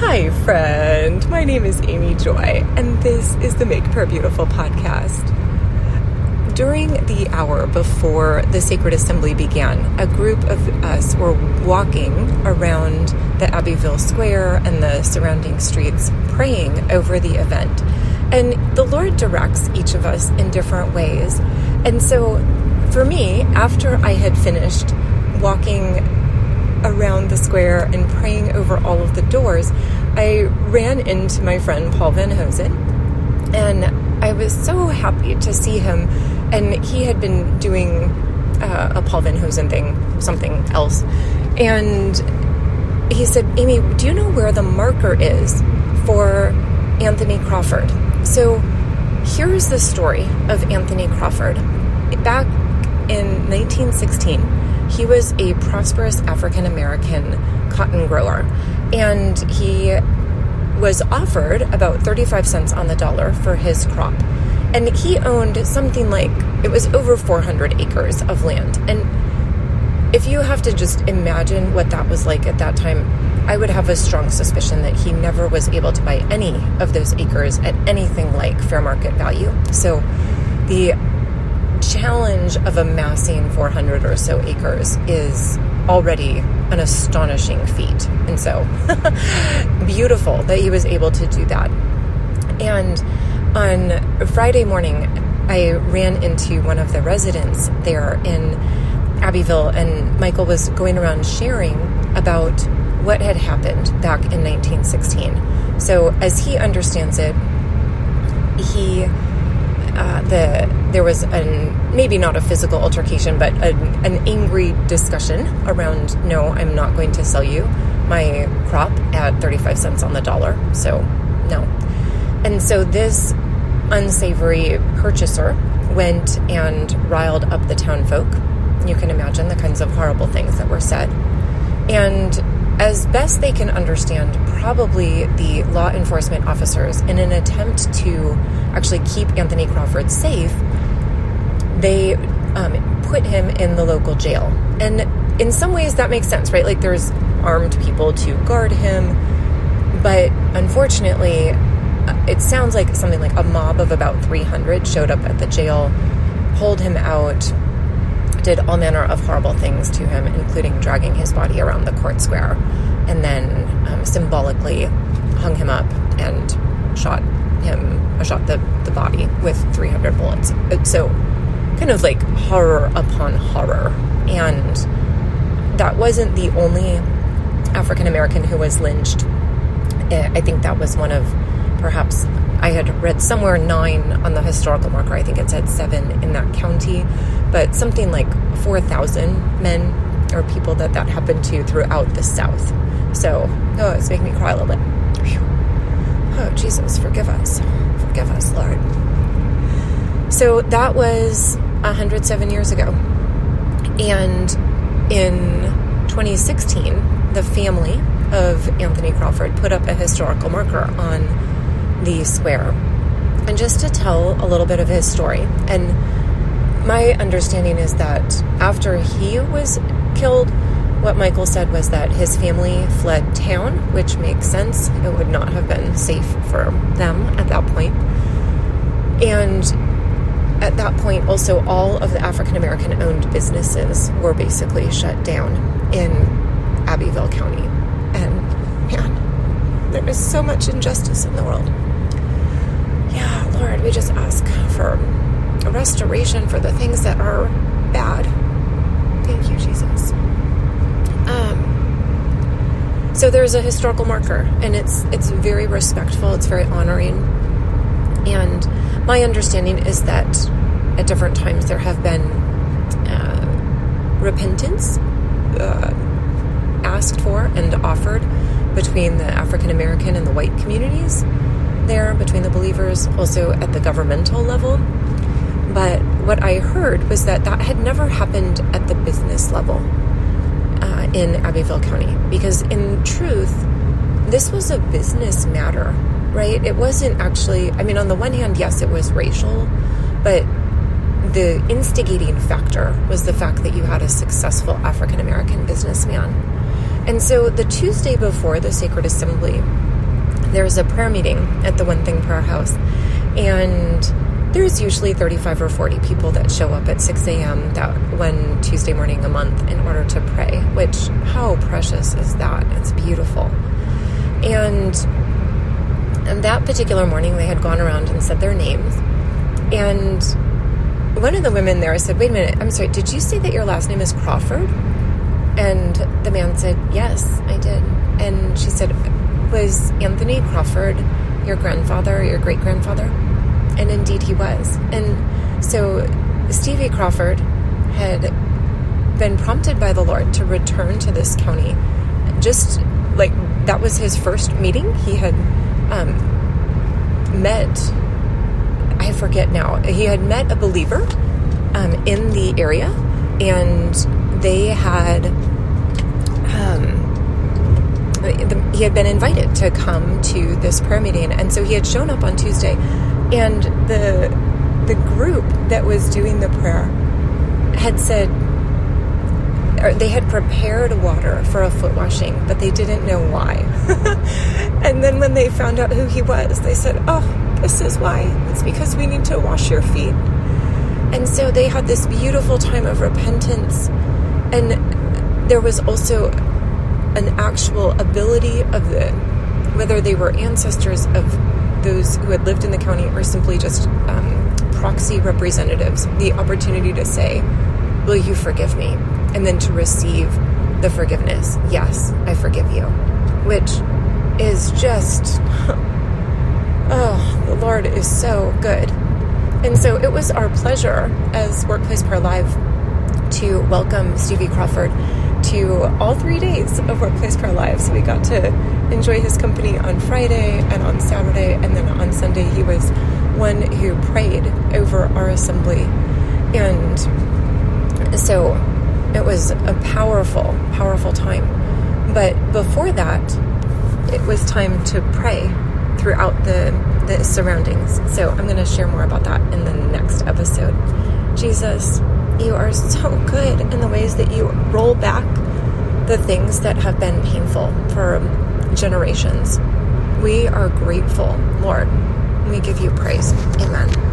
Hi, friend. My name is Amy Joy, and this is the Make Prayer Beautiful podcast. During the hour before the Sacred Assembly began, a group of us were walking around the Abbeville Square and the surrounding streets praying over the event. And the Lord directs each of us in different ways. And so, for me, after I had finished walking around the square and praying over all of the doors, I ran into my friend Paul Van Hosen, and I was so happy to see him. And he had been doing uh, a Paul Van Hosen thing, something else, and he said, "Amy, do you know where the marker is for Anthony Crawford?" So here's the story of Anthony Crawford. Back in 1916 he was a prosperous African American cotton grower, and he was offered about 35 cents on the dollar for his crop. And he owned something like, it was over 400 acres of land. And if you have to just imagine what that was like at that time, I would have a strong suspicion that he never was able to buy any of those acres at anything like fair market value. So the challenge of amassing 400 or so acres is already an astonishing feat. And so beautiful that he was able to do that. And on Friday morning, I ran into one of the residents there in Abbeville, and Michael was going around sharing about what had happened back in 1916. So, as he understands it, he uh, the there was an maybe not a physical altercation, but an, an angry discussion around no, I'm not going to sell you my crop at 35 cents on the dollar. So no, and so this unsavory purchaser went and riled up the town folk. You can imagine the kinds of horrible things that were said, and as best they can understand, probably the law enforcement officers, in an attempt to actually keep Anthony Crawford safe, they um, put him in the local jail. And in some ways, that makes sense, right? Like there's armed people to guard him. But unfortunately, uh, it sounds like something like a mob of about 300 showed up at the jail, pulled him out, did all manner of horrible things to him, including dragging his body around the court square, and then um, symbolically hung him up and shot him, shot the, the body with 300 bullets. Uh, so, kind of like horror upon horror. And that wasn't the only African American who was lynched. Uh, I think that was one of perhaps I had read somewhere nine on the historical marker. I think it said seven in that county, but something like 4,000 men or people that that happened to throughout the South. So, oh, it's making me cry a little bit. Oh, Jesus, forgive us. Forgive us, Lord. So that was 107 years ago. And in 2016, the family of Anthony Crawford put up a historical marker on the square. And just to tell a little bit of his story, and my understanding is that after he was killed, what Michael said was that his family fled town, which makes sense. It would not have been safe for them at that point. And at that point, also, all of the African American owned businesses were basically shut down in Abbeville County. And man, there is so much injustice in the world. Yeah, Lord, we just ask for a restoration for the things that are bad. Thank you, Jesus. Um, so there's a historical marker, and it's it's very respectful. It's very honoring, and my understanding is that at different times there have been uh, repentance uh, asked for and offered between the African American and the white communities there between the believers, also at the governmental level. But what I heard was that that had never happened at the business level uh, in Abbeville County. Because in truth, this was a business matter, right? It wasn't actually, I mean, on the one hand, yes, it was racial, but the instigating factor was the fact that you had a successful African American businessman. And so the Tuesday before the Sacred Assembly, there's a prayer meeting at the One Thing Prayer House. And there's usually 35 or 40 people that show up at 6 a.m. that one Tuesday morning a month in order to pray, which, how precious is that? It's beautiful. And, and that particular morning, they had gone around and said their names. And one of the women there said, Wait a minute, I'm sorry, did you say that your last name is Crawford? And the man said, Yes, I did. And she said, Was Anthony Crawford your grandfather, your great grandfather? And indeed he was. And so Stevie Crawford had been prompted by the Lord to return to this county. Just like that was his first meeting. He had um, met I forget now. He had met a believer um, in the area, and they had um, he had been invited to come to this prayer meeting, and so he had shown up on Tuesday, and the the group that was doing the prayer had said they had prepared water for a foot washing, but they didn't know why. and then when they found out who he was, they said, "Oh, this is why. It's because we need to wash your feet. And so they had this beautiful time of repentance. And there was also an actual ability of the, whether they were ancestors of those who had lived in the county or simply just um, proxy representatives, the opportunity to say, Will you forgive me? And then to receive the forgiveness. Yes, I forgive you. Which is just Oh, the Lord is so good. And so it was our pleasure as Workplace Prayer Live to welcome Stevie Crawford to all three days of Workplace Prayer Live. So we got to enjoy his company on Friday and on Saturday, and then on Sunday, he was one who prayed over our assembly. And so it was a powerful, powerful time. But before that, it was time to pray throughout the, the surroundings. So I'm going to share more about that in the next episode. Jesus, you are so good in the ways that you roll back the things that have been painful for generations. We are grateful, Lord. We give you praise. Amen.